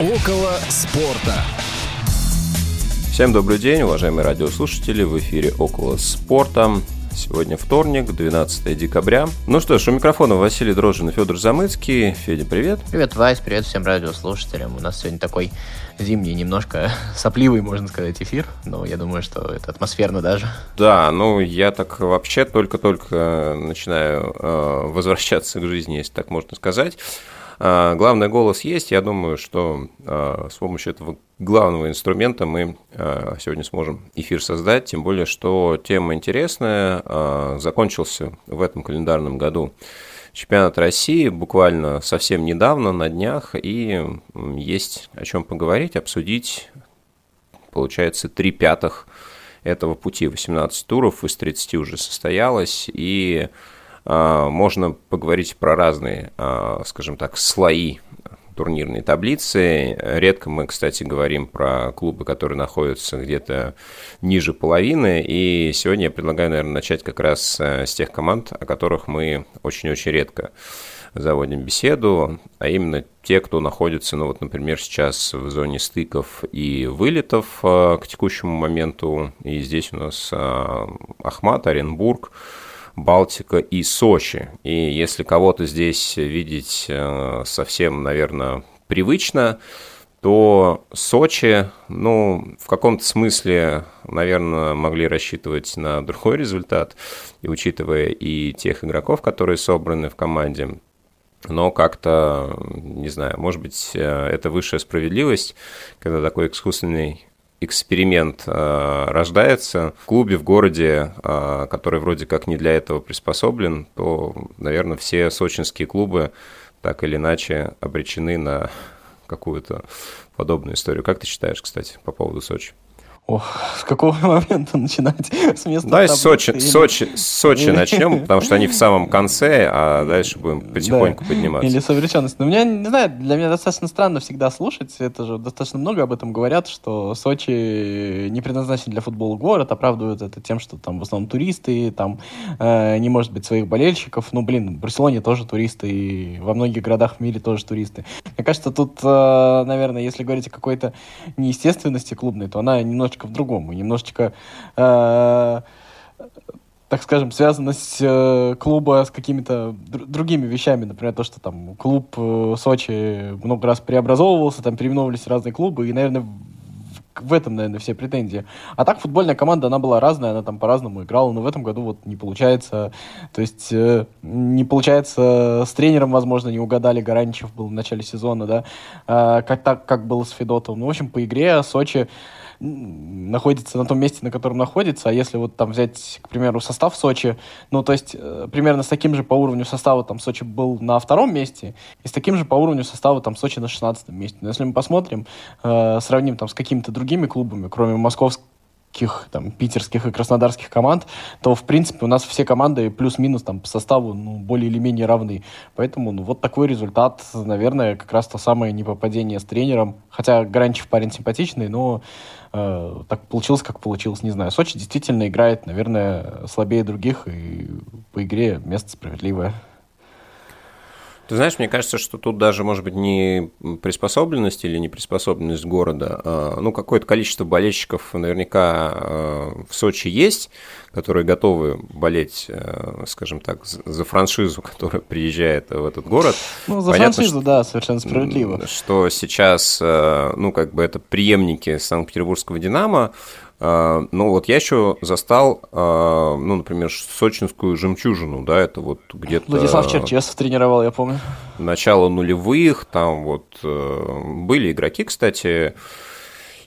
Около спорта. Всем добрый день, уважаемые радиослушатели. В эфире «Около спорта». Сегодня вторник, 12 декабря. Ну что ж, у микрофона Василий Дрожжин и Федор Замыцкий. Федя, привет. Привет, Вась, привет всем радиослушателям. У нас сегодня такой зимний, немножко сопливый, можно сказать, эфир, но я думаю, что это атмосферно даже. Да, ну я так вообще только-только начинаю э, возвращаться к жизни, если так можно сказать. А, главный голос есть. Я думаю, что а, с помощью этого главного инструмента мы а, сегодня сможем эфир создать. Тем более, что тема интересная. Закончился в этом календарном году чемпионат России буквально совсем недавно, на днях, и есть о чем поговорить, обсудить. Получается, три пятых этого пути, 18 туров из 30 уже состоялось, и можно поговорить про разные, а, скажем так, слои турнирной таблицы. Редко мы, кстати, говорим про клубы, которые находятся где-то ниже половины. И сегодня я предлагаю, наверное, начать как раз э, с тех команд, о которых мы очень-очень редко заводим беседу, а именно те, кто находится, ну вот, например, сейчас в зоне стыков и вылетов к текущему моменту. И здесь у нас Ахмат, Оренбург, Балтика и Сочи. И если кого-то здесь видеть э, совсем, наверное, привычно, то Сочи, ну, в каком-то смысле, наверное, могли рассчитывать на другой результат, и учитывая и тех игроков, которые собраны в команде, но как-то, не знаю, может быть, э, это высшая справедливость, когда такой искусственный эксперимент э, рождается в клубе, в городе, э, который вроде как не для этого приспособлен, то, наверное, все сочинские клубы так или иначе обречены на какую-то подобную историю. Как ты считаешь, кстати, по поводу Сочи? Ох, с какого момента начинать? С места Давай с Сочи, или... Сочи, Сочи начнем, потому что они в самом конце, а дальше будем потихоньку да. подниматься. Или совреченность. Но меня, не знаю, для меня достаточно странно всегда слушать, это же достаточно много об этом говорят, что Сочи не предназначен для футбола город, оправдывают это тем, что там в основном туристы, там э, не может быть своих болельщиков. Ну, блин, в Барселоне тоже туристы, и во многих городах в мире тоже туристы. Мне кажется, тут, э, наверное, если говорить о какой-то неестественности клубной, то она немножечко немножечко в другом, и немножечко, э, так скажем, связанность э, клуба с какими-то др- другими вещами. Например, то, что там клуб э, Сочи много раз преобразовывался, там переименовывались разные клубы, и, наверное, в этом, наверное, все претензии. А так футбольная команда, она была разная, она там по-разному играла, но в этом году вот не получается. То есть э, не получается с тренером, возможно, не угадали. Гараничев был в начале сезона, да, э, как так, как было с Федотовым. Ну, в общем, по игре Сочи находится на том месте, на котором находится, а если вот там взять, к примеру, состав Сочи, ну, то есть э, примерно с таким же по уровню состава там Сочи был на втором месте, и с таким же по уровню состава там Сочи на шестнадцатом месте. Но если мы посмотрим, э, сравним там с какими-то другими клубами, кроме московского там, питерских и краснодарских команд, то, в принципе, у нас все команды плюс-минус там по составу ну, более или менее равны. Поэтому ну, вот такой результат, наверное, как раз то самое непопадение с тренером. Хотя Гранчев парень симпатичный, но э, так получилось, как получилось, не знаю. Сочи действительно играет, наверное, слабее других, и по игре место справедливое. Ты знаешь, мне кажется, что тут даже, может быть, не приспособленность или не приспособленность города. А, ну, какое-то количество болельщиков наверняка а, в Сочи есть, которые готовы болеть, а, скажем так, за франшизу, которая приезжает в этот город. Ну, за Понятно, франшизу, что, да, совершенно справедливо. Что сейчас, ну, как бы это преемники Санкт-Петербургского «Динамо», ну, вот я еще застал, а, ну, например, сочинскую жемчужину, да, это вот где-то... Владислав Черчесов тренировал, я помню. Начало нулевых, там вот э, были игроки, кстати,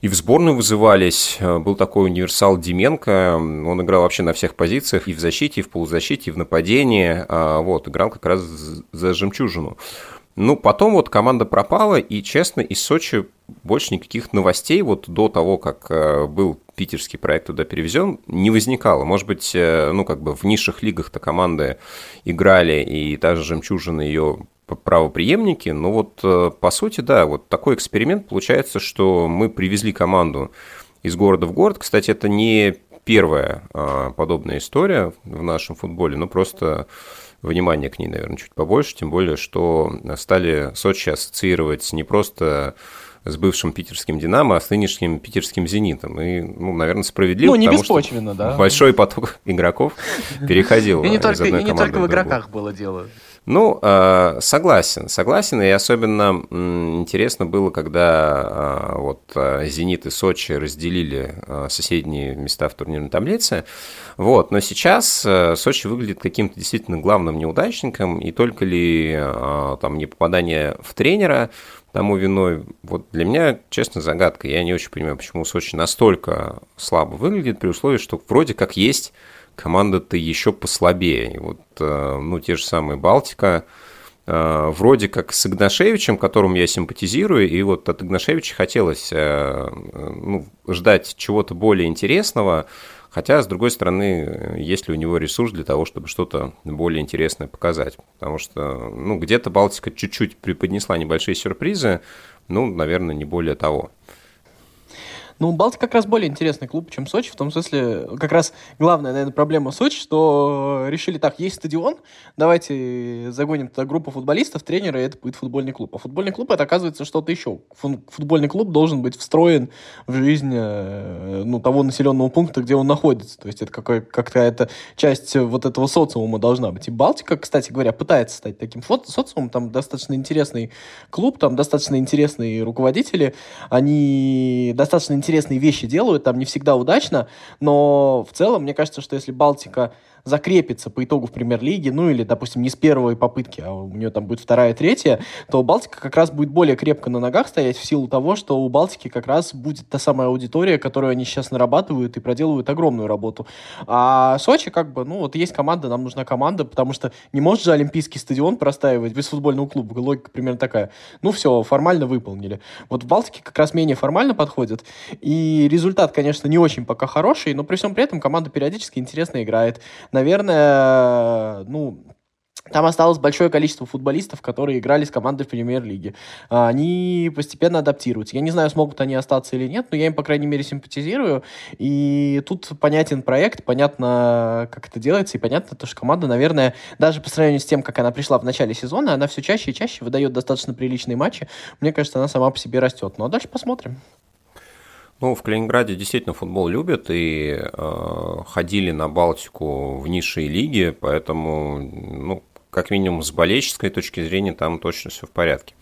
и в сборную вызывались. Был такой универсал Дименко, он играл вообще на всех позициях, и в защите, и в полузащите, и в нападении, а, вот, играл как раз за жемчужину. Ну, потом вот команда пропала, и, честно, из Сочи больше никаких новостей вот до того, как э, был питерский проект туда перевезен, не возникало. Может быть, э, ну, как бы в низших лигах-то команды играли, и та же «Жемчужина» ее правоприемники, но вот э, по сути, да, вот такой эксперимент получается, что мы привезли команду из города в город. Кстати, это не первая подобная история в нашем футболе, но просто внимание к ней, наверное, чуть побольше, тем более, что стали Сочи ассоциировать не просто с бывшим питерским «Динамо», а с нынешним питерским «Зенитом». И, ну, наверное, справедливо, Ну, не беспочвенно, да. большой поток игроков переходил И не из только, одной и не команды только в игроках было дело. Ну, э, согласен, согласен, и особенно интересно было, когда э, вот э, «Зенит» и «Сочи» разделили соседние места в турнирной таблице, вот, но сейчас Сочи выглядит каким-то действительно главным неудачником, и только ли там не попадание в тренера тому виной, вот для меня, честно, загадка, я не очень понимаю, почему Сочи настолько слабо выглядит, при условии, что вроде как есть команда-то еще послабее. И вот, э, ну, те же самые Балтика, э, вроде как с Игнашевичем, которому я симпатизирую, и вот от Игнашевича хотелось э, ну, ждать чего-то более интересного, хотя, с другой стороны, есть ли у него ресурс для того, чтобы что-то более интересное показать, потому что, ну, где-то Балтика чуть-чуть преподнесла небольшие сюрпризы, ну, наверное, не более того. Ну, Балтика как раз более интересный клуб, чем Сочи, в том смысле, как раз главная, наверное, проблема Сочи, что решили так, есть стадион, давайте загоним туда группу футболистов, тренера, и это будет футбольный клуб. А футбольный клуб, это оказывается что-то еще. Фу- Футбольный клуб должен быть встроен в жизнь э, ну, того населенного пункта, где он находится. То есть это какой- какая-то часть вот этого социума должна быть. И Балтика, кстати говоря, пытается стать таким социумом, там достаточно интересный клуб, там достаточно интересные руководители, они достаточно интересные вещи делают, там не всегда удачно, но в целом, мне кажется, что если Балтика закрепится по итогу в премьер-лиге, ну или, допустим, не с первой попытки, а у нее там будет вторая, третья, то Балтика как раз будет более крепко на ногах стоять в силу того, что у Балтики как раз будет та самая аудитория, которую они сейчас нарабатывают и проделывают огромную работу. А Сочи как бы, ну вот есть команда, нам нужна команда, потому что не может же Олимпийский стадион простаивать без футбольного клуба. Логика примерно такая. Ну все, формально выполнили. Вот в Балтике как раз менее формально подходит. И результат, конечно, не очень пока хороший, но при всем при этом команда периодически интересно играет. Наверное, ну, там осталось большое количество футболистов, которые играли с командой в премьер-лиге. Они постепенно адаптируются. Я не знаю, смогут они остаться или нет, но я им, по крайней мере, симпатизирую. И тут понятен проект, понятно, как это делается, и понятно то, что команда, наверное, даже по сравнению с тем, как она пришла в начале сезона, она все чаще и чаще выдает достаточно приличные матчи. Мне кажется, она сама по себе растет. Ну, а дальше посмотрим. Ну, в Калининграде действительно футбол любят и э, ходили на Балтику в низшие лиги, поэтому, ну, как минимум с болельческой точки зрения там точно все в порядке.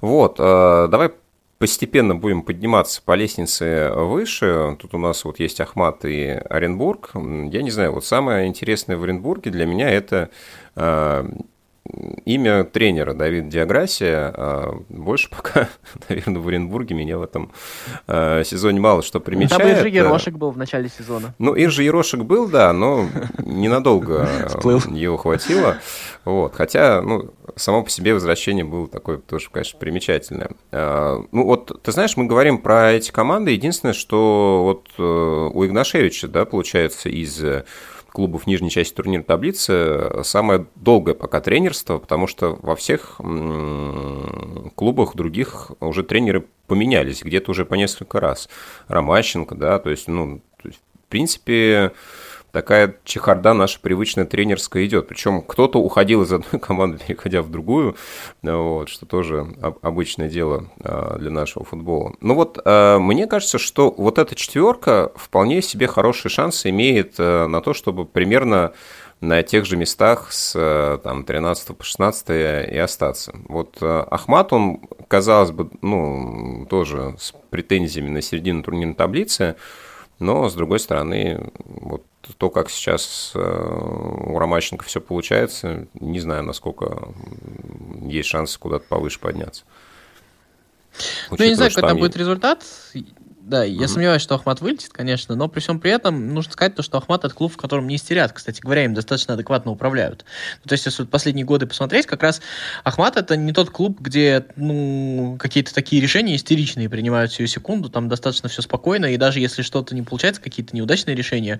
Вот, э, давай постепенно будем подниматься по лестнице выше. Тут у нас вот есть Ахмат и Оренбург. Я не знаю, вот самое интересное в Оренбурге для меня это э, имя тренера Давид Диаграсия. А, Больше пока, наверное, в Оренбурге меня в этом э, сезоне мало что примечает. Там Иржи Ерошек был в начале сезона. Ну, Иржи Ерошек был, да, но ненадолго Всплыл. его хватило. Вот. Хотя, ну, само по себе возвращение было такое тоже, конечно, примечательное. А, Ну, вот, ты знаешь, мы говорим про эти команды. Единственное, что вот э, у Игнашевича, да, получается, из э, клубов нижней части турнирной таблицы самое долгое пока тренерство, потому что во всех клубах других уже тренеры поменялись, где-то уже по несколько раз. Ромащенко, да, то есть, ну, в принципе, такая чехарда наша привычная тренерская идет. Причем кто-то уходил из одной команды, переходя в другую, вот, что тоже об- обычное дело а, для нашего футбола. Ну вот, а, мне кажется, что вот эта четверка вполне себе хорошие шансы имеет а, на то, чтобы примерно на тех же местах с там, 13 по 16 и остаться. Вот Ахмат, он, казалось бы, ну, тоже с претензиями на середину турнирной таблицы, но, с другой стороны, вот то, как сейчас э, у Ромащенко все получается, не знаю, насколько есть шансы куда-то повыше подняться. Ну, я не Учитывая, знаю, какой там будет результат. Да, я сомневаюсь, что Ахмат вылетит, конечно, но при всем при этом нужно сказать то, что Ахмат это клуб, в котором не истерят. Кстати говоря, им достаточно адекватно управляют. Ну, то есть, если вот последние годы посмотреть, как раз Ахмат это не тот клуб, где ну, какие-то такие решения истеричные принимают всю секунду, там достаточно все спокойно, и даже если что-то не получается, какие-то неудачные решения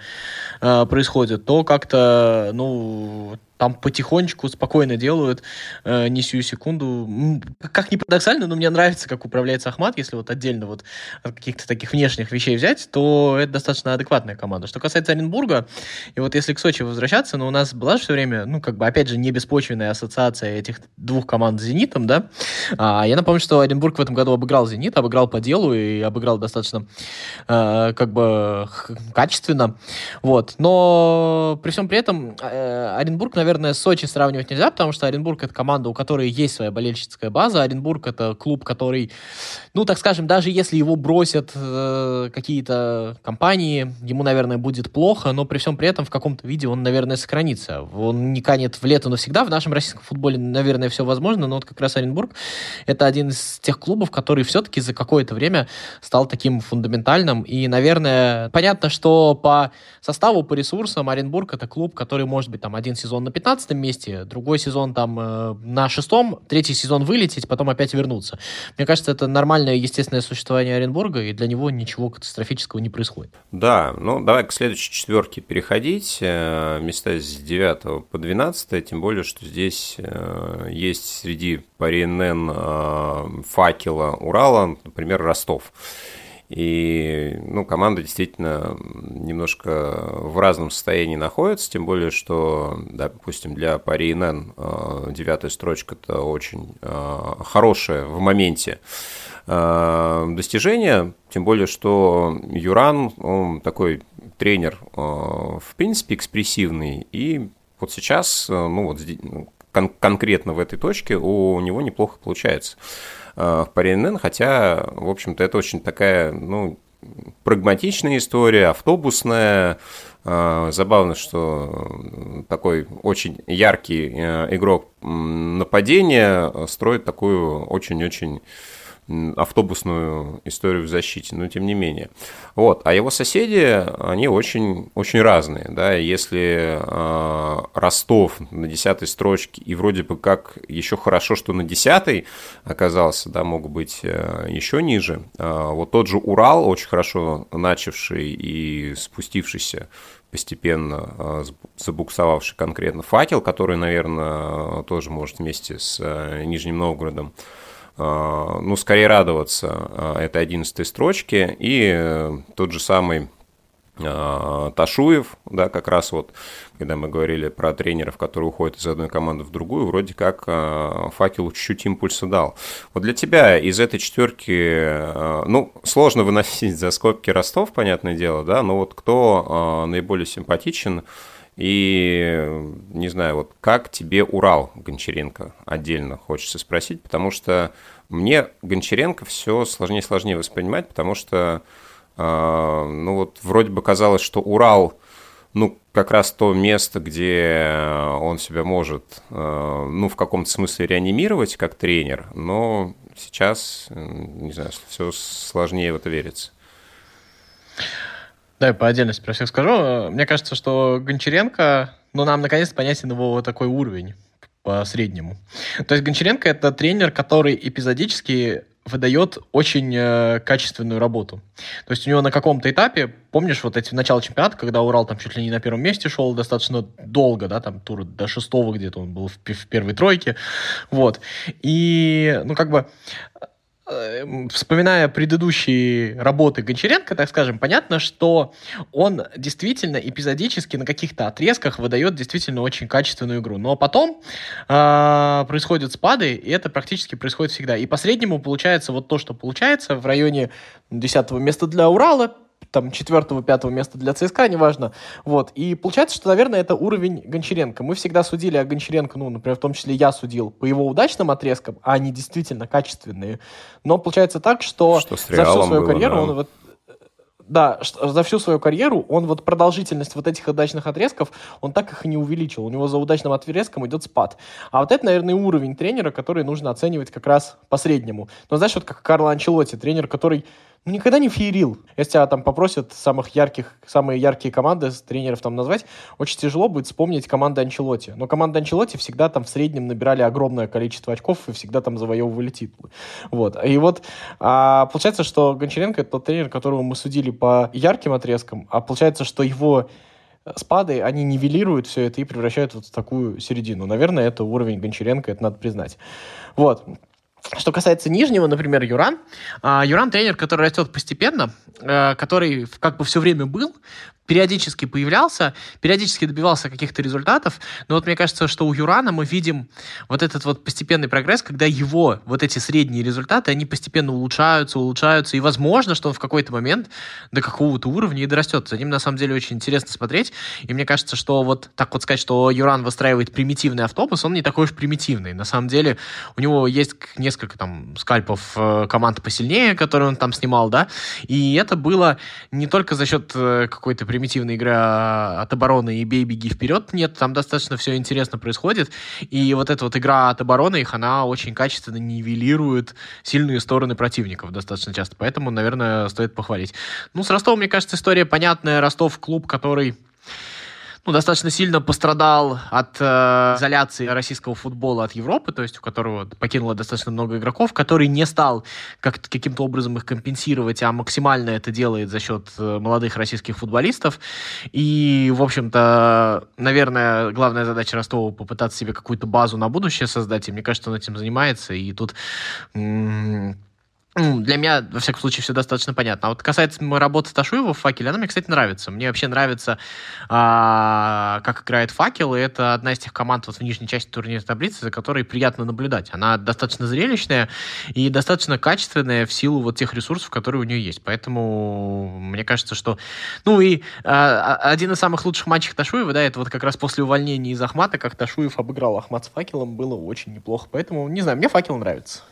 э, происходят, то как-то, ну, там потихонечку, спокойно делают, э, не сию секунду. Как ни парадоксально, но мне нравится, как управляется Ахмат, если вот отдельно вот от каких-то таких внешних вещей взять, то это достаточно адекватная команда. Что касается Оренбурга, и вот если к Сочи возвращаться, но ну, у нас была все время, ну, как бы, опять же, не беспочвенная ассоциация этих двух команд с «Зенитом», да, а, я напомню, что Оренбург в этом году обыграл «Зенит», обыграл по делу и обыграл достаточно, э, как бы, качественно, вот, но при всем при этом э, Оренбург, наверное, наверное, Сочи сравнивать нельзя, потому что Оренбург — это команда, у которой есть своя болельщицкая база. Оренбург — это клуб, который, ну, так скажем, даже если его бросят э, какие-то компании, ему, наверное, будет плохо, но при всем при этом в каком-то виде он, наверное, сохранится. Он не канет в лето навсегда. В нашем российском футболе, наверное, все возможно, но вот как раз Оренбург — это один из тех клубов, который все-таки за какое-то время стал таким фундаментальным. И, наверное, понятно, что по составу, по ресурсам Оренбург — это клуб, который может быть там один сезон на 15 месте, другой сезон там э, на шестом, третий сезон вылететь, потом опять вернуться. Мне кажется, это нормальное естественное существование Оренбурга, и для него ничего катастрофического не происходит. Да, ну давай к следующей четверке переходить. Э, места с 9 по 12, тем более, что здесь э, есть среди Паринен, э, Факела, Урала, например, Ростов. И ну, команда действительно немножко в разном состоянии находится, тем более, что, допустим, для Пари НН э, девятая строчка – это очень э, хорошее в моменте э, достижение, тем более, что Юран, он такой тренер, в принципе, экспрессивный, и вот сейчас, ну вот кон- конкретно в этой точке у него неплохо получается. Э, в Паринен, хотя, в общем-то, это очень такая, ну, прагматичная история, автобусная. Э, забавно, что такой очень яркий э, игрок нападения строит такую очень-очень автобусную историю в защите, но тем не менее. Вот. А его соседи, они очень, очень разные. Да? Если э, Ростов на десятой строчке, и вроде бы как еще хорошо, что на десятой оказался, да, могут быть э, еще ниже. Э, вот тот же Урал, очень хорошо начавший и спустившийся постепенно забуксовавший конкретно факел, который, наверное, тоже может вместе с Нижним Новгородом а, ну, скорее радоваться а, этой одиннадцатой строчке. И э, тот же самый Ташуев, да, как раз вот, когда мы говорили про тренеров, которые уходят из одной команды в другую, вроде как факелу чуть-чуть импульса дал. Вот для тебя из этой четверки, ну, сложно выносить за скобки Ростов, понятное дело, да, но вот кто наиболее симпатичен, и не знаю, вот как тебе Урал Гончаренко отдельно хочется спросить, потому что мне Гончаренко все сложнее и сложнее воспринимать, потому что, э, ну вот, вроде бы казалось, что Урал, ну, как раз то место, где он себя может, э, ну, в каком-то смысле реанимировать как тренер, но сейчас, не знаю, все сложнее в это верится. Да, по отдельности про всех скажу. Мне кажется, что Гончаренко, ну, нам наконец-то понятен его такой уровень по среднему. То есть Гончаренко — это тренер, который эпизодически выдает очень э, качественную работу. То есть у него на каком-то этапе, помнишь, вот эти начало чемпионата, когда Урал там чуть ли не на первом месте шел достаточно долго, да, там тур до шестого где-то он был в, в первой тройке, вот. И, ну, как бы вспоминая предыдущие работы Гончаренко, так скажем, понятно, что он действительно эпизодически на каких-то отрезках выдает действительно очень качественную игру. Но потом э, происходят спады, и это практически происходит всегда. И по среднему получается вот то, что получается в районе 10 места для Урала, там четвертого, пятого места для ЦСКА, неважно. Вот. И получается, что, наверное, это уровень Гончаренко. Мы всегда судили о Гончаренко, ну, например, в том числе я судил по его удачным отрезкам, а они действительно качественные. Но получается так, что, что за всю свою было, карьеру да. он вот да, за всю свою карьеру он вот продолжительность вот этих удачных отрезков, он так их и не увеличил. У него за удачным отрезком идет спад. А вот это, наверное, уровень тренера, который нужно оценивать как раз по среднему. Но знаешь, вот как Карло Анчелотти, тренер, который ну, никогда не феерил. Если тебя там попросят самых ярких, самые яркие команды тренеров там назвать, очень тяжело будет вспомнить команды Анчелоти. Но команды Анчелоти всегда там в среднем набирали огромное количество очков и всегда там завоевывали титулы. Вот. И вот а, получается, что Гончаренко это тот тренер, которого мы судили по ярким отрезкам, а получается, что его спады, они нивелируют все это и превращают вот в такую середину. Наверное, это уровень Гончаренко, это надо признать. Вот. Что касается нижнего, например, Юран. А, Юран тренер, который растет постепенно, э, который как бы все время был, периодически появлялся, периодически добивался каких-то результатов, но вот мне кажется, что у Юрана мы видим вот этот вот постепенный прогресс, когда его вот эти средние результаты, они постепенно улучшаются, улучшаются, и возможно, что он в какой-то момент до какого-то уровня и дорастет. За ним, на самом деле, очень интересно смотреть, и мне кажется, что вот так вот сказать, что Юран выстраивает примитивный автобус, он не такой уж примитивный. На самом деле, у него есть несколько там скальпов э, команд посильнее, которые он там снимал, да, и это было не только за счет э, какой-то примитивной примитивная игра от обороны и бей, беги вперед. Нет, там достаточно все интересно происходит. И вот эта вот игра от обороны их, она очень качественно нивелирует сильные стороны противников достаточно часто. Поэтому, наверное, стоит похвалить. Ну, с Ростовом, мне кажется, история понятная. Ростов клуб, который ну, достаточно сильно пострадал от э, изоляции российского футбола от Европы, то есть у которого покинуло достаточно много игроков, который не стал как каким-то образом их компенсировать, а максимально это делает за счет э, молодых российских футболистов. И, в общем-то, наверное, главная задача Ростова попытаться себе какую-то базу на будущее создать, и мне кажется, он этим занимается, и тут... М- для меня, во всяком случае, все достаточно понятно. А вот касается работы Ташуева в «Факеле», она мне, кстати, нравится. Мне вообще нравится, а, как играет «Факел», и это одна из тех команд вот в нижней части турнирной таблицы, за которой приятно наблюдать. Она достаточно зрелищная и достаточно качественная в силу вот тех ресурсов, которые у нее есть. Поэтому мне кажется, что... Ну и а, а один из самых лучших матчей Ташуева, да, это вот как раз после увольнения из Ахмата, как Ташуев обыграл Ахмат с «Факелом», было очень неплохо. Поэтому, не знаю, мне «Факел» нравится.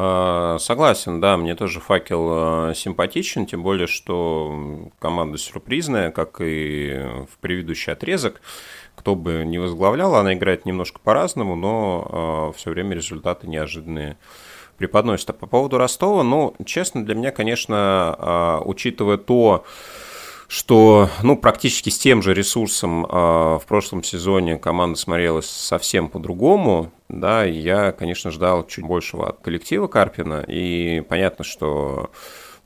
А, согласен, да, мне тоже факел а, симпатичен, тем более, что команда сюрпризная, как и в предыдущий отрезок. Кто бы не возглавлял, она играет немножко по-разному, но а, все время результаты неожиданные преподносит. А по поводу Ростова, ну, честно, для меня, конечно, учитывая то, что ну, практически с тем же ресурсом э, в прошлом сезоне команда смотрелась совсем по-другому. Да, я, конечно, ждал чуть большего от коллектива Карпина, и понятно, что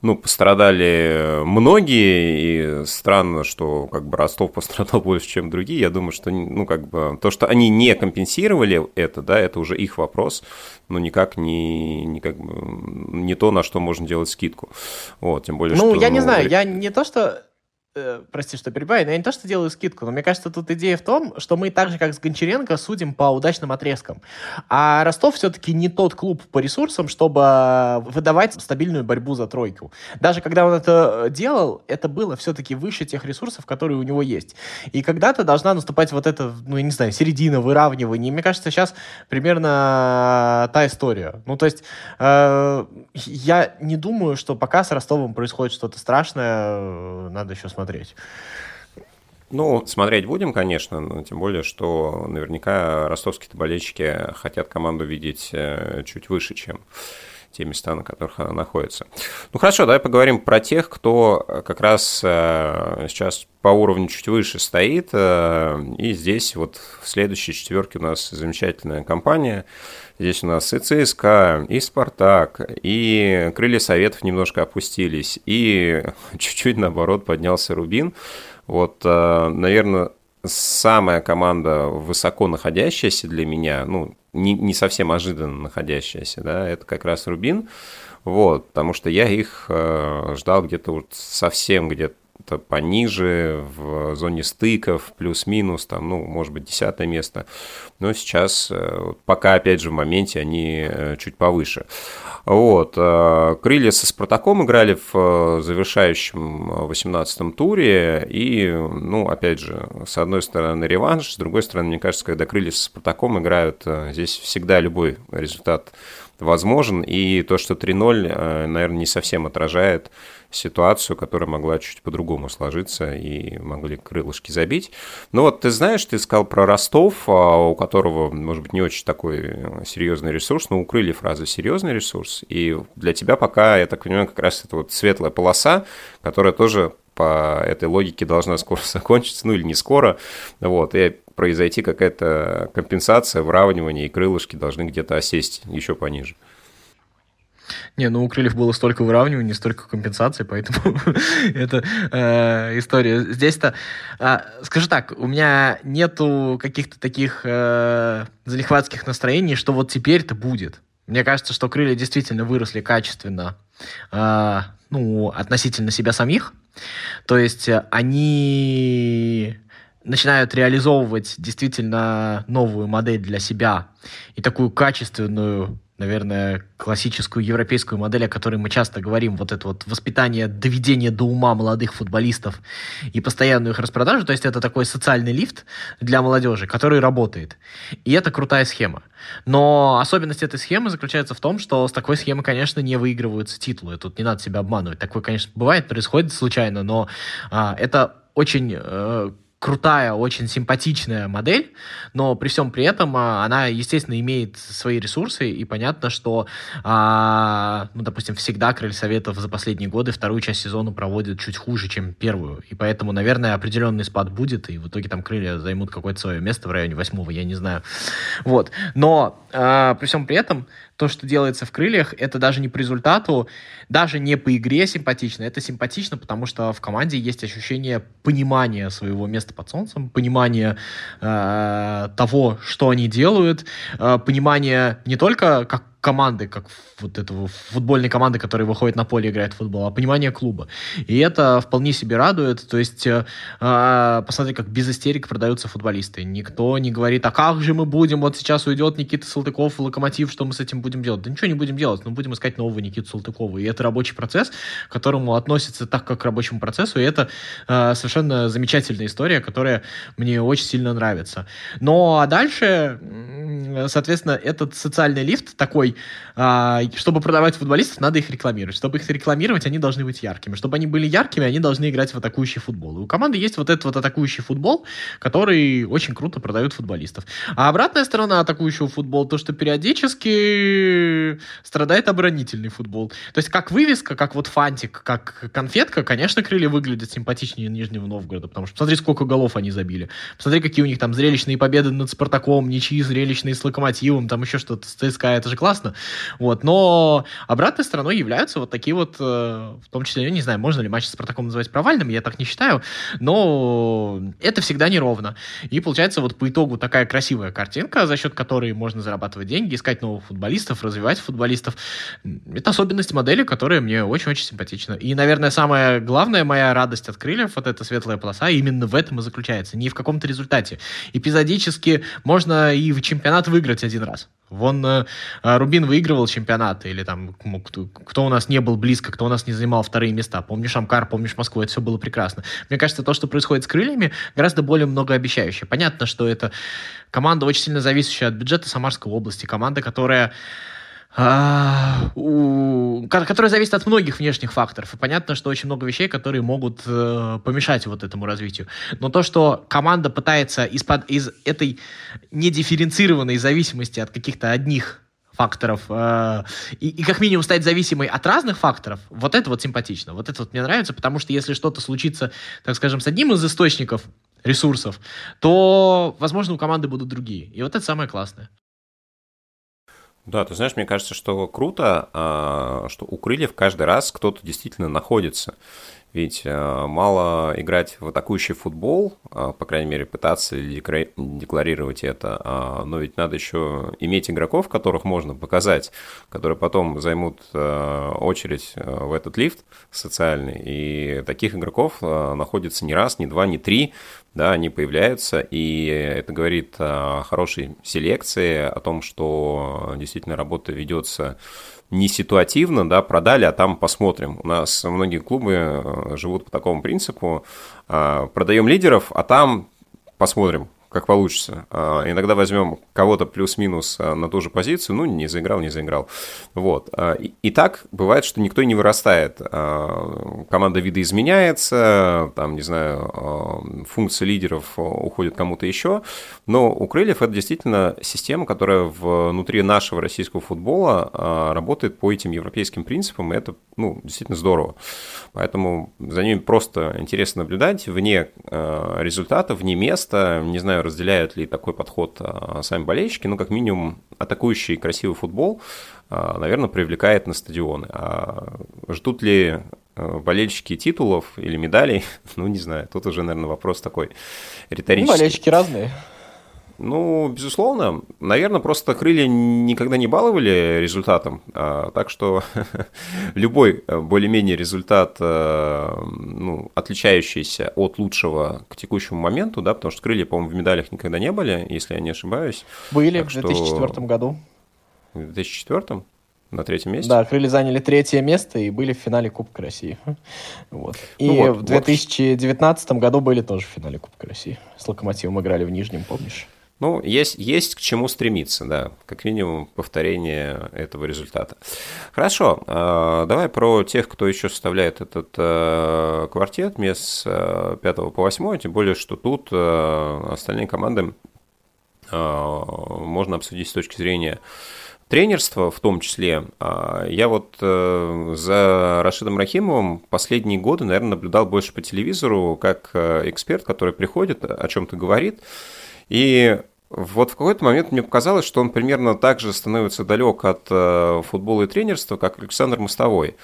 ну, пострадали многие, и странно, что как бы Ростов пострадал больше, чем другие. Я думаю, что, ну, как бы, то, что они не компенсировали это, да, это уже их вопрос, но никак не, не, как бы, не то, на что можно делать скидку. Вот, тем более, ну, что... я не ну, знаю, я не то, что Э, прости, что перебиваю, но я не то, что делаю скидку, но мне кажется, тут идея в том, что мы так же, как с Гончаренко, судим по удачным отрезкам. А Ростов все-таки не тот клуб по ресурсам, чтобы выдавать стабильную борьбу за тройку. Даже когда он это делал, это было все-таки выше тех ресурсов, которые у него есть. И когда-то должна наступать вот эта, ну, я не знаю, середина, выравнивание. И мне кажется, сейчас примерно та история. Ну, то есть, э, я не думаю, что пока с Ростовом происходит что-то страшное, надо еще смотреть смотреть? Ну, смотреть будем, конечно, но тем более, что наверняка ростовские болельщики хотят команду видеть э, чуть выше, чем те места, на которых она находится. Ну хорошо, давай поговорим про тех, кто как раз э, сейчас по уровню чуть выше стоит. Э, и здесь вот в следующей четверке у нас замечательная компания. Здесь у нас и ЦСКА, и Спартак, и Крылья Советов немножко опустились, и чуть-чуть наоборот поднялся Рубин. Вот, э, наверное, самая команда высоко находящаяся для меня, ну, не, не совсем ожиданно находящаяся, да, это как раз Рубин. Вот, потому что я их э, ждал где-то вот совсем где-то то пониже, в зоне стыков, плюс-минус, там, ну, может быть, десятое место. Но сейчас, э, пока, опять же, в моменте они э, чуть повыше. Вот. Э, Крылья со Спартаком играли в завершающем 18-м туре, и, ну, опять же, с одной стороны реванш, с другой стороны, мне кажется, когда Крылья со Спартаком играют, здесь всегда любой результат возможен, и то, что 3-0, наверное, не совсем отражает ситуацию, которая могла чуть по-другому сложиться и могли крылышки забить. Но вот ты знаешь, ты сказал про Ростов, а, у которого, может быть, не очень такой э, серьезный ресурс, но у крыльев разве серьезный ресурс? И для тебя пока, я так понимаю, как раз это вот светлая полоса, которая тоже по этой логике должна скоро закончиться, ну или не скоро, вот, и произойти какая-то компенсация, выравнивание, и крылышки должны где-то осесть еще пониже. Не, ну у Крыльев было столько выравниваний, столько компенсаций, поэтому это э, история. Здесь-то, э, скажу так, у меня нету каких-то таких э, залихватских настроений, что вот теперь-то будет. Мне кажется, что крылья действительно выросли качественно, э, ну, относительно себя самих. То есть они начинают реализовывать действительно новую модель для себя и такую качественную наверное, классическую европейскую модель, о которой мы часто говорим, вот это вот воспитание, доведение до ума молодых футболистов и постоянную их распродажу, то есть это такой социальный лифт для молодежи, который работает. И это крутая схема. Но особенность этой схемы заключается в том, что с такой схемы, конечно, не выигрываются титулы. Тут не надо себя обманывать. Такое, конечно, бывает, происходит случайно, но а, это очень э, крутая, очень симпатичная модель, но при всем при этом а, она, естественно, имеет свои ресурсы, и понятно, что, а, ну, допустим, всегда Крыль Советов за последние годы вторую часть сезона проводит чуть хуже, чем первую, и поэтому, наверное, определенный спад будет, и в итоге там Крылья займут какое-то свое место в районе восьмого, я не знаю. Вот. Но а, при всем при этом то, что делается в крыльях, это даже не по результату, даже не по игре симпатично, это симпатично, потому что в команде есть ощущение понимания своего места под солнцем, понимание э, того, что они делают, э, понимание не только как команды, как вот этого футбольной команды, которая выходит на поле и играет в футбол, а понимание клуба. И это вполне себе радует. То есть, э, э, посмотри, как без истерик продаются футболисты. Никто не говорит, а как же мы будем, вот сейчас уйдет Никита Салтыков Локомотив, что мы с этим будем делать? Да ничего не будем делать, мы будем искать нового Никиту Салтыкова. И это рабочий процесс, к которому относится так, как к рабочему процессу, и это э, совершенно замечательная история, которая мне очень сильно нравится. Но а дальше, соответственно, этот социальный лифт такой а, чтобы продавать футболистов, надо их рекламировать. Чтобы их рекламировать, они должны быть яркими. Чтобы они были яркими, они должны играть в атакующий футбол. И у команды есть вот этот вот атакующий футбол, который очень круто продает футболистов. А обратная сторона атакующего футбола, то, что периодически страдает оборонительный футбол. То есть как вывеска, как вот фантик, как конфетка, конечно, крылья выглядят симпатичнее Нижнего Новгорода, потому что посмотри, сколько голов они забили. Посмотри, какие у них там зрелищные победы над Спартаком, ничьи зрелищные с Локомотивом, там еще что-то с ЦСКА, это же классно классно. Вот, но обратной стороной являются вот такие вот, э, в том числе, я не знаю, можно ли матч с Спартаком называть провальным, я так не считаю, но это всегда неровно. И получается вот по итогу такая красивая картинка, за счет которой можно зарабатывать деньги, искать новых футболистов, развивать футболистов. Это особенность модели, которая мне очень-очень симпатична. И, наверное, самая главная моя радость от крыльев, вот эта светлая полоса, именно в этом и заключается, не в каком-то результате. Эпизодически можно и в чемпионат выиграть один раз. Вон э, Рубин выигрывал чемпионаты, или там кто, кто у нас не был близко, кто у нас не занимал вторые места. Помнишь Амкар, помнишь Москву, это все было прекрасно. Мне кажется, то, что происходит с крыльями, гораздо более многообещающее. Понятно, что это команда очень сильно зависящая от бюджета Самарской области, команда, которая а, которая зависит от многих внешних факторов. И понятно, что очень много вещей, которые могут э, помешать вот этому развитию. Но то, что команда пытается из-под из этой недифференцированной зависимости от каких-то одних факторов э, и, и как минимум стать зависимой от разных факторов, вот это вот симпатично. Вот это вот мне нравится, потому что если что-то случится, так скажем, с одним из источников ресурсов, то, возможно, у команды будут другие. И вот это самое классное. Да, ты знаешь, мне кажется, что круто, а, что у крыльев каждый раз кто-то действительно находится. Ведь э, мало играть в атакующий футбол, э, по крайней мере, пытаться декларировать это, но ведь надо еще иметь игроков, которых можно показать, которые потом займут очередь в этот лифт социальный. И таких игроков находится не раз, не два, не три, да, они появляются, и это говорит о хорошей селекции, о том, что действительно работа ведется не ситуативно, да, продали, а там посмотрим. У нас многие клубы э, живут по такому принципу. А, продаем лидеров, а там посмотрим, как получится. А, иногда возьмем кого-то плюс-минус а, на ту же позицию, ну, не заиграл, не заиграл. Вот. А, и так бывает, что никто не вырастает. Команда видоизменяется, там, не знаю, функция лидеров уходит кому-то еще, но у Крыльев это действительно система, которая внутри нашего российского футбола работает по этим европейским принципам, и это, ну, действительно здорово. Поэтому за ними просто интересно наблюдать вне результатов, вне места, не знаю, знаю, разделяют ли такой подход сами болельщики, но как минимум атакующий красивый футбол, наверное, привлекает на стадионы. А ждут ли болельщики титулов или медалей? Ну, не знаю, тут уже, наверное, вопрос такой риторический. Ну, болельщики разные. Ну, безусловно. Наверное, просто крылья никогда не баловали результатом. А, так что любой э, более-менее результат, э, ну, отличающийся от лучшего к текущему моменту, да, потому что крылья, по-моему, в медалях никогда не были, если я не ошибаюсь. Были так в 2004 что... году. В 2004? На третьем месте? Да, крылья заняли третье место и были в финале Кубка России. Вот. И ну вот, в 2019 вот. году были тоже в финале Кубка России. С Локомотивом играли в Нижнем, помнишь? Ну, есть, есть к чему стремиться, да, как минимум повторение этого результата. Хорошо, э, давай про тех, кто еще составляет этот э, квартет мест с 5 по 8, тем более, что тут э, остальные команды можно обсудить с точки зрения тренерства в том числе. Я вот за Рашидом Рахимовым последние годы, наверное, наблюдал больше по телевизору, как эксперт, который приходит, о чем-то говорит. И вот в какой-то момент мне показалось, что он примерно так же становится далек от э, футбола и тренерства, как Александр Мостовой.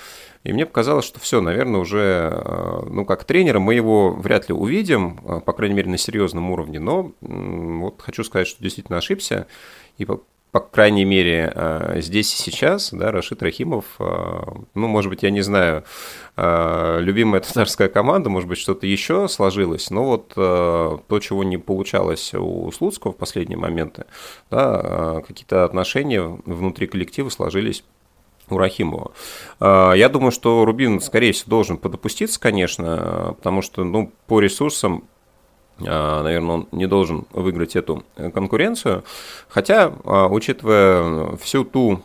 И мне показалось, что все, наверное, уже, э, ну, как тренера мы его вряд ли увидим, э, по крайней мере, на серьезном уровне. Но вот хочу сказать, что действительно ошибся. И по крайней мере, э, здесь и сейчас, да, Рашид Рахимов, э, ну, может быть, я не знаю, э, любимая татарская команда, может быть, что-то еще сложилось, но вот то, чего не получалось у Слуцкого в последние моменты, да, какие-то отношения внутри коллектива сложились у Рахимова. Я думаю, что Рубин, скорее всего, должен подопуститься, конечно, потому что, ну, по ресурсам наверное, он не должен выиграть эту конкуренцию. Хотя, а, учитывая всю ту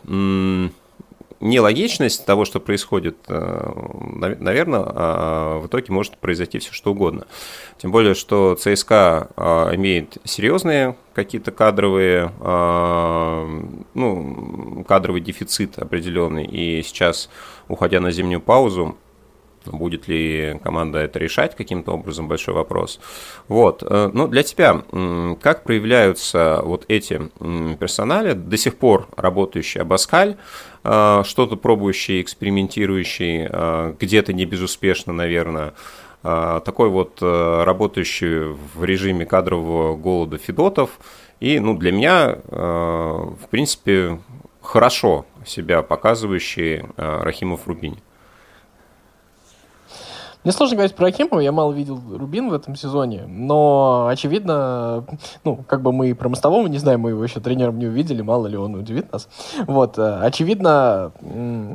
нелогичность того, что происходит, э, наверное, а, в итоге может произойти все что угодно. Тем более, что ЦСКА имеет серьезные какие-то кадровые, ну, кадровый дефицит определенный, и сейчас, уходя на зимнюю паузу, Будет ли команда это решать каким-то образом, большой вопрос. Вот. Э, ну, для тебя, как проявляются вот эти персонали, до сих пор работающий Абаскаль, э, что-то пробующий, экспериментирующий, э, где-то не безуспешно, наверное, такой вот работающий в режиме кадрового голода Федотов. И, ну, для меня, в принципе, хорошо себя показывающий Рахимов Рубини. Мне сложно говорить про Акимова, я мало видел Рубин в этом сезоне, но, очевидно, ну, как бы мы про Мостового не знаем, мы его еще тренером не увидели, мало ли он удивит нас. Вот, э, очевидно...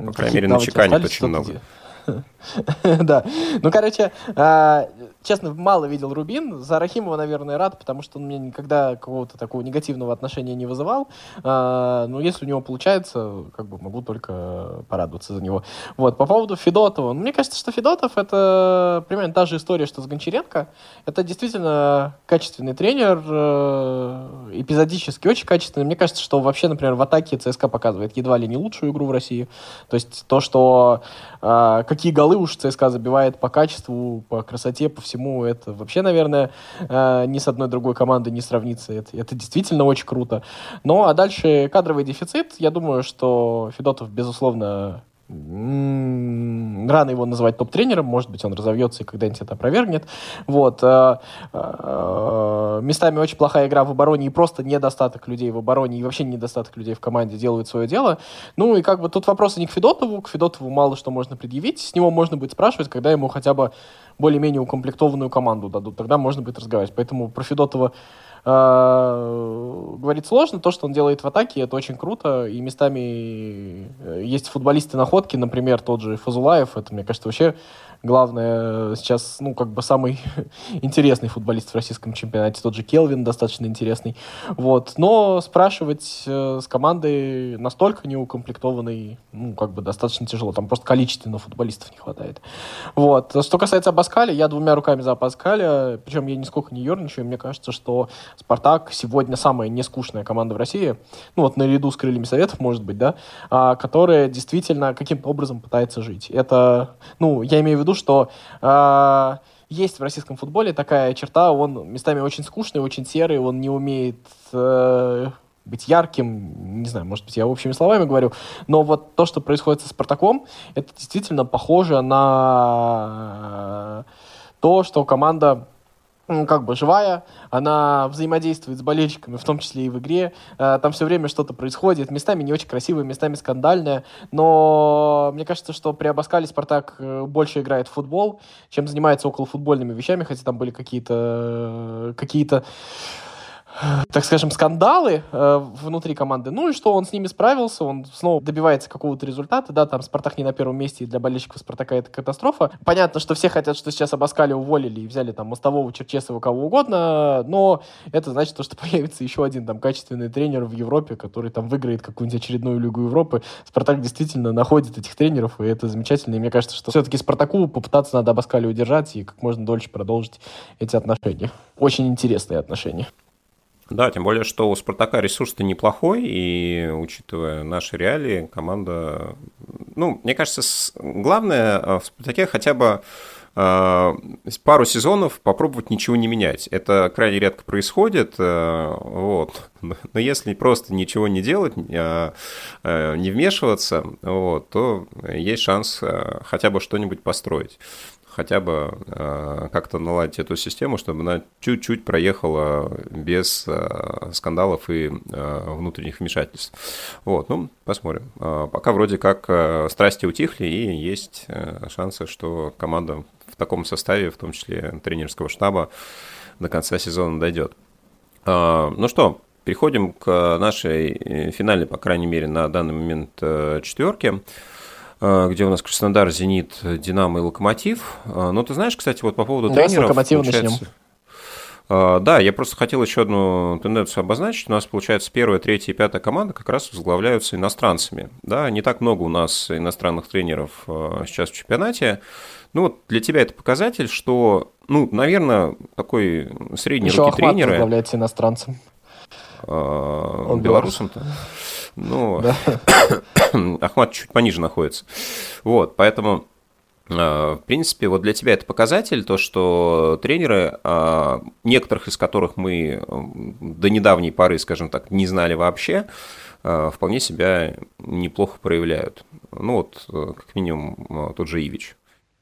По крайней мере, на чеканит очень много. Да. Ну, короче, а, честно, мало видел Рубин. За Рахимова, наверное, рад, потому что он мне никогда какого-то такого негативного отношения не вызывал. А, но если у него получается, как бы могу только порадоваться за него. Вот, по поводу Федотова. Ну, мне кажется, что Федотов это примерно та же история, что с Гончаренко. Это действительно качественный тренер, э, эпизодически очень качественный. Мне кажется, что вообще, например, в атаке ЦСКА показывает едва ли не лучшую игру в России. То есть то, что а, какие голы уж ЦСКА забивает по качеству, по красоте, по всему, это вообще, наверное, а, ни с одной другой командой не сравнится. Это, это действительно очень круто. Ну, а дальше кадровый дефицит. Я думаю, что Федотов, безусловно, рано его называть топ-тренером, может быть, он разовьется и когда-нибудь это опровергнет. Вот. Э, э, местами очень плохая игра в обороне и просто недостаток людей в обороне и вообще недостаток людей в команде делают свое дело. Ну и как бы тут вопросы не к Федотову, к Федотову мало что можно предъявить, с него можно будет спрашивать, когда ему хотя бы более-менее укомплектованную команду дадут, тогда можно будет разговаривать. Поэтому про Федотова э, говорить сложно. То, что он делает в атаке, это очень круто. И местами э, есть футболисты-находки, например, тот же Фазулаев. Это, мне кажется, вообще главное сейчас, ну, как бы самый интересный футболист в российском чемпионате, тот же Келвин достаточно интересный, вот, но спрашивать э, с командой настолько неукомплектованной, ну, как бы достаточно тяжело, там просто количественно футболистов не хватает, вот, что касается Абаскаля, я двумя руками за Абаскаля, причем я нисколько не ерничаю, мне кажется, что Спартак сегодня самая нескучная команда в России, ну, вот наряду с Крыльями Советов, может быть, да, а, которая действительно каким-то образом пытается жить, это, ну, я имею в виду виду, что э, есть в российском футболе такая черта, он местами очень скучный, очень серый, он не умеет э, быть ярким, не знаю, может быть, я общими словами говорю, но вот то, что происходит со Спартаком, это действительно похоже на то, что команда как бы живая, она взаимодействует с болельщиками, в том числе и в игре. Э, там все время что-то происходит, местами не очень красивое, местами скандальное, но мне кажется, что при Абаскале Спартак э, больше играет в футбол, чем занимается около футбольными вещами, хотя там были какие-то какие-то так скажем, скандалы э, внутри команды. Ну и что, он с ними справился, он снова добивается какого-то результата. Да, там Спартак не на первом месте, и для болельщиков Спартака это катастрофа. Понятно, что все хотят, что сейчас Абаскали уволили и взяли там Мостового, Черчесова, кого угодно, но это значит, то, что появится еще один там качественный тренер в Европе, который там выиграет какую-нибудь очередную Лигу Европы. Спартак действительно находит этих тренеров, и это замечательно. И мне кажется, что все-таки Спартаку попытаться надо Абаскали удержать и как можно дольше продолжить эти отношения. Очень интересные отношения. Да, тем более, что у «Спартака» ресурс-то неплохой, и учитывая наши реалии, команда... Ну, мне кажется, главное э, в «Спартаке» хотя бы э, пару сезонов попробовать ничего не менять. Это крайне редко происходит, э, вот. но если просто ничего не делать, не вмешиваться, вот, то есть шанс хотя бы что-нибудь построить хотя бы э, как-то наладить эту систему, чтобы она чуть-чуть проехала без э, скандалов и э, внутренних вмешательств. Вот, ну, посмотрим. Пока вроде как страсти утихли, и есть шансы, что команда в таком составе, в том числе тренерского штаба, до конца сезона дойдет. Ну что, переходим к нашей финальной, по крайней мере, на данный момент четверке. А, где у нас Краснодар, Зенит, Динамо и Локомотив. А, ну, ты знаешь, кстати, вот по поводу Давай тренеров... Локомотива начнем. Да, я просто хотел еще одну тенденцию обозначить. У нас, получается, первая, третья и пятая команда как раз возглавляются иностранцами. Да, не так много у нас иностранных тренеров сейчас в чемпионате. Ну, вот для тебя это показатель, что, ну, наверное, такой средний Еще руки Ахмат тренера... возглавляется иностранцем. Он белорусом-то? Ну. Ахмат чуть пониже находится. Вот, поэтому а, в принципе, вот для тебя это показатель, то, что тренеры, а, некоторых из которых мы до недавней поры, скажем так, не знали вообще, а, вполне себя неплохо проявляют. Ну вот, как минимум, тот же Ивич.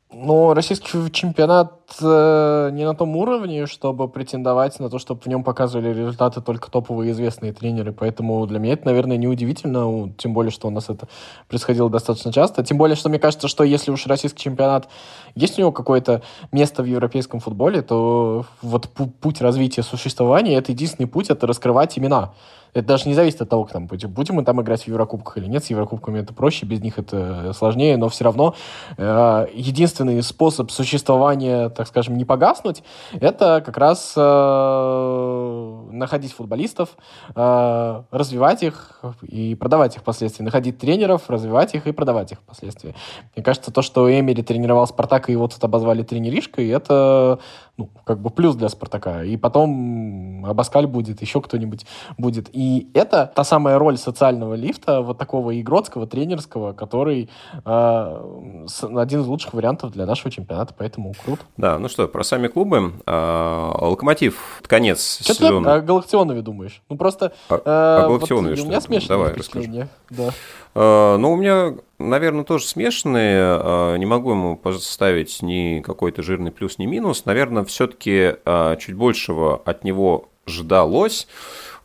Ну, российский чемпионат э, не на том уровне, чтобы претендовать на то, чтобы в нем показывали результаты только топовые известные тренеры. Поэтому для меня это, наверное, неудивительно, тем более, что у нас это происходило достаточно часто. Тем более, что мне кажется, что если уж российский чемпионат есть у него какое-то место в европейском футболе, то вот путь развития существования, это единственный путь, это раскрывать имена. Это даже не зависит от того, как там будем, будем мы там играть в Еврокубках или нет. С Еврокубками это проще, без них это сложнее, но все равно э, единственный способ существования, так скажем, не погаснуть, это как раз э, находить футболистов, э, развивать их и продавать их впоследствии. Находить тренеров, развивать их и продавать их впоследствии. Мне кажется, то, что Эмери тренировал Спартак, и его тут обозвали тренеришкой, это ну, как бы плюс для Спартака. И потом Абаскаль будет, еще кто-нибудь будет. И это та самая роль социального лифта, вот такого игротского, тренерского, который э, один из лучших вариантов для нашего чемпионата, поэтому круто. Да, ну что, про сами клубы. Э, Локомотив, конец что сезона. Ты о Галактионове думаешь? Ну просто... Э, о Галактионове вот, что? У меня смешанное Давай, впечатление. Да. Э, ну, у меня, наверное, тоже смешанные. Э, не могу ему поставить ни какой-то жирный плюс, ни минус. Наверное, все-таки э, чуть большего от него ждалось,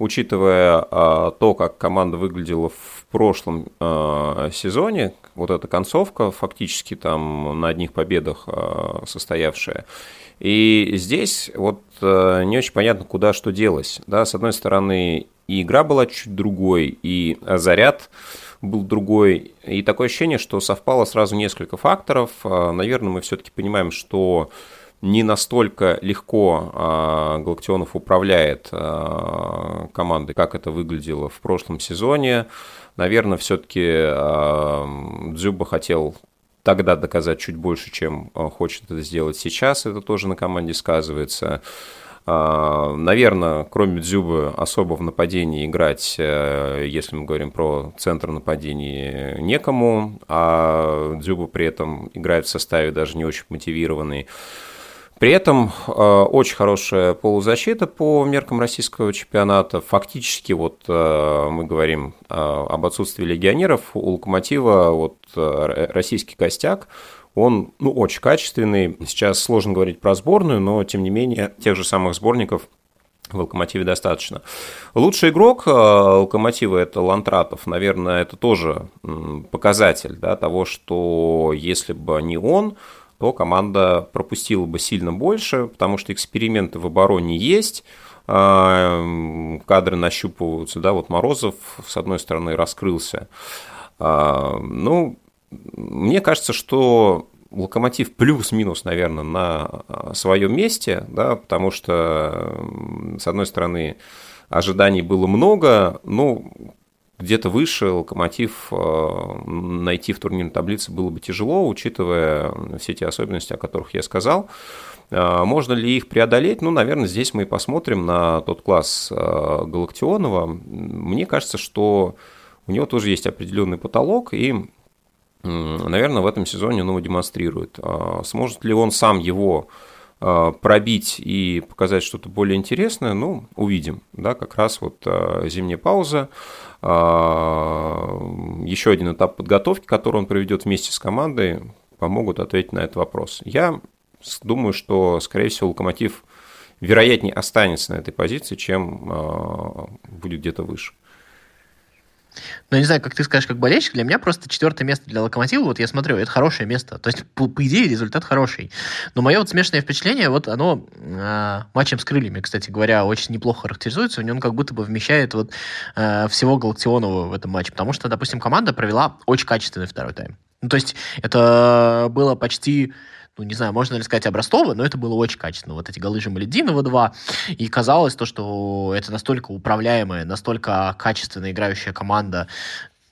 учитывая то, как команда выглядела в прошлом сезоне. Вот эта концовка фактически там на одних победах состоявшая. И здесь вот не очень понятно, куда что делось. Да, с одной стороны, и игра была чуть другой, и заряд был другой. И такое ощущение, что совпало сразу несколько факторов. А, наверное, мы все-таки понимаем, что не настолько легко а, Галактионов управляет а, командой, как это выглядело в прошлом сезоне. Наверное, все-таки а, Дзюба хотел тогда доказать чуть больше, чем хочет это сделать сейчас. Это тоже на команде сказывается. Наверное, кроме Дзюбы особо в нападении играть, э, если мы говорим про центр нападения, некому, а Дзюба при этом играет в составе даже не очень мотивированный. При этом э, очень хорошая полузащита по меркам российского чемпионата. Фактически вот э, мы говорим э, об отсутствии легионеров. У Локомотива вот российский костяк, он ну, очень качественный. Сейчас сложно говорить про сборную, но тем не менее тех же самых сборников в «Локомотиве» достаточно. Лучший игрок «Локомотива» – это Лантратов. Наверное, это тоже показатель да, того, что если бы не он, то команда пропустила бы сильно больше, потому что эксперименты в обороне есть, а, кадры нащупываются, да, вот Морозов, с одной стороны, раскрылся. А, ну, мне кажется, что Локомотив плюс-минус, наверное, на своем месте, да, потому что, с одной стороны, ожиданий было много, ну, где-то выше Локомотив э, найти в турнирной таблице было бы тяжело, учитывая все те особенности, о которых я сказал. Э, можно ли их преодолеть? Ну, наверное, здесь мы и посмотрим на тот класс э, Галактионова. Мне кажется, что у него тоже есть определенный потолок, и, наверное, в этом сезоне он его демонстрирует. Сможет ли он сам его пробить и показать что-то более интересное, ну, увидим. Да, как раз вот зимняя пауза, а, еще один этап подготовки, который он проведет вместе с командой, помогут ответить на этот вопрос. Я думаю, что, скорее всего, Локомотив вероятнее останется на этой позиции, чем будет где-то выше. Ну, не знаю, как ты скажешь, как болельщик, для меня просто четвертое место для Локомотива, вот я смотрю, это хорошее место. То есть, по, по идее, результат хороший. Но мое вот смешанное впечатление, вот оно э, матчем с крыльями, кстати говоря, очень неплохо характеризуется. У него он как будто бы вмещает вот э, всего Галактионова в этом матче. Потому что, допустим, команда провела очень качественный второй тайм. Ну, то есть, это было почти ну, не знаю, можно ли сказать Обрастова, но это было очень качественно. Вот эти голы Жамалединова два. И казалось то, что это настолько управляемая, настолько качественно играющая команда,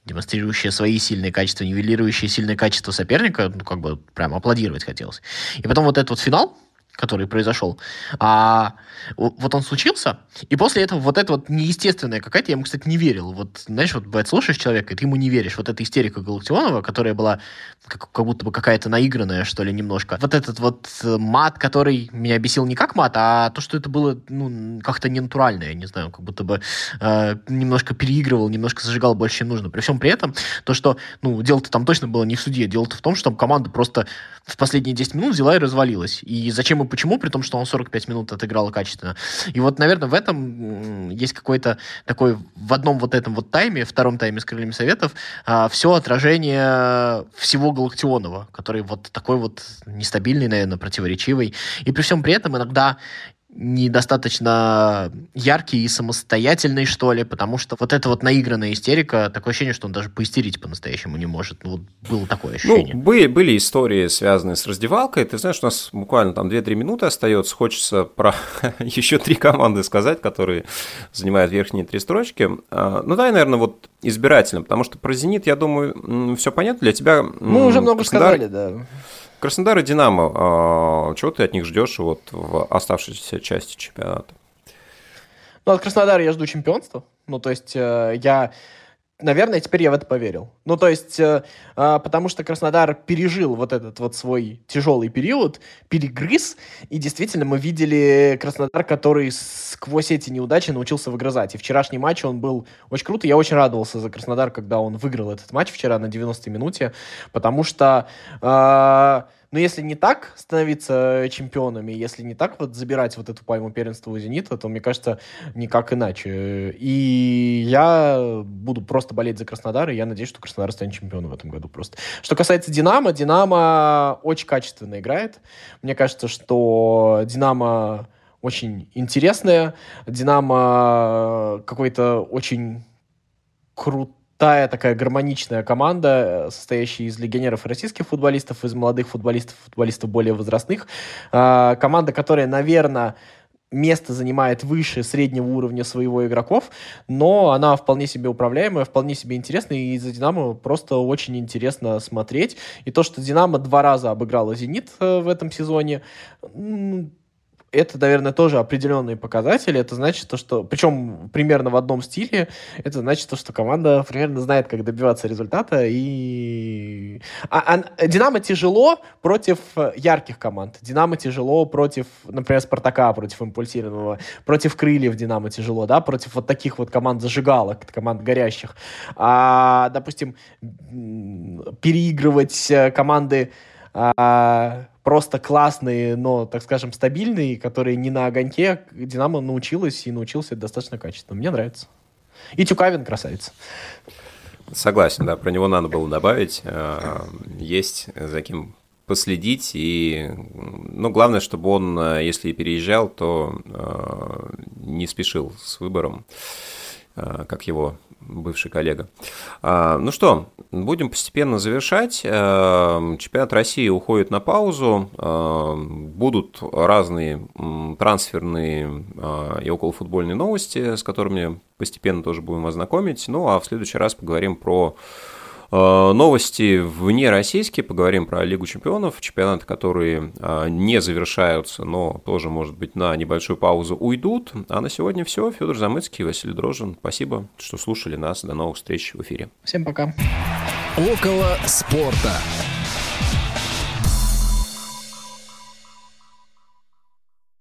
демонстрирующая свои сильные качества, нивелирующая сильные качества соперника, ну, как бы прям аплодировать хотелось. И потом вот этот вот финал, который произошел, а вот он случился, и после этого вот это вот неестественная какая-то, я ему, кстати, не верил. Вот, знаешь, вот, бывает, слушаешь человека, и ты ему не веришь. Вот эта истерика Галактионова, которая была как, как будто бы какая-то наигранная, что ли, немножко. Вот этот вот э, мат, который меня бесил не как мат, а то, что это было, ну, как-то ненатурально, я не знаю, как будто бы э, немножко переигрывал, немножко зажигал больше, чем нужно. При всем при этом, то, что, ну, дело-то там точно было не в суде, дело-то в том, что там команда просто в последние 10 минут взяла и развалилась. И зачем и почему, при том, что он 45 минут отыграл качественно. И вот, наверное, в этом есть какой-то такой, в одном вот этом вот тайме, втором тайме с крыльями советов, а, все отражение всего Галактионова, который вот такой вот нестабильный, наверное, противоречивый. И при всем при этом иногда недостаточно яркий и самостоятельный, что ли, потому что вот эта вот наигранная истерика, такое ощущение, что он даже поистерить по-настоящему не может. Ну, вот было такое ну, ощущение. Ну, были, были истории, связанные с раздевалкой. Ты знаешь, у нас буквально там 2-3 минуты остается. Хочется про еще три команды сказать, которые занимают верхние три строчки. А, ну, давай, наверное, вот избирательно, потому что про «Зенит», я думаю, все понятно. Для тебя... Мы уже много сказали, да. Краснодар и Динамо, а, чего ты от них ждешь вот в оставшейся части чемпионата? Ну, от Краснодара я жду чемпионства. Ну, то есть э, я наверное, теперь я в это поверил. Ну, то есть, э, э, потому что Краснодар пережил вот этот вот свой тяжелый период, перегрыз, и действительно мы видели Краснодар, который сквозь эти неудачи научился выгрызать. И вчерашний матч, он был очень круто. Я очень радовался за Краснодар, когда он выиграл этот матч вчера на 90-й минуте, потому что... Э, но если не так становиться чемпионами, если не так вот забирать вот эту пальму первенства у «Зенита», то, мне кажется, никак иначе. И я буду просто болеть за Краснодар, и я надеюсь, что Краснодар станет чемпионом в этом году просто. Что касается «Динамо», «Динамо» очень качественно играет. Мне кажется, что «Динамо» очень интересная. «Динамо» какой-то очень крутой крутая такая гармоничная команда, э, состоящая из легионеров российских футболистов, из молодых футболистов, футболистов более возрастных. А, команда, которая, наверное, место занимает выше среднего уровня своего игроков, но она вполне себе управляемая, вполне себе интересная, и за «Динамо» просто очень интересно смотреть. И то, что «Динамо» два раза обыграла «Зенит» э, в этом сезоне, это, наверное, тоже определенные показатели. Это значит то, что... Причем примерно в одном стиле. Это значит то, что команда примерно знает, как добиваться результата. И... А, а, Динамо тяжело против ярких команд. Динамо тяжело против, например, Спартака, против импульсированного. Против Крыльев Динамо тяжело, да? Против вот таких вот команд зажигалок, команд горящих. А, допустим, переигрывать э, команды а, просто классные, но, так скажем, стабильные, которые не на огоньке, Динамо научилась и научился достаточно качественно. Мне нравится. И Тюкавин красавец. Согласен, да, про него надо было добавить. А, есть за кем последить. И, ну, главное, чтобы он, если и переезжал, то а, не спешил с выбором, как его бывший коллега. А, ну что, будем постепенно завершать. А, чемпионат России уходит на паузу. А, будут разные трансферные и околофутбольные новости, с которыми постепенно тоже будем ознакомить. Ну а в следующий раз поговорим про Э, новости вне российские, поговорим про Лигу чемпионов, чемпионаты, которые э, не завершаются, но тоже, может быть, на небольшую паузу уйдут. А на сегодня все. Федор Замыцкий, Василий Дрожжин. Спасибо, что слушали нас. До новых встреч в эфире. Всем пока. Около спорта.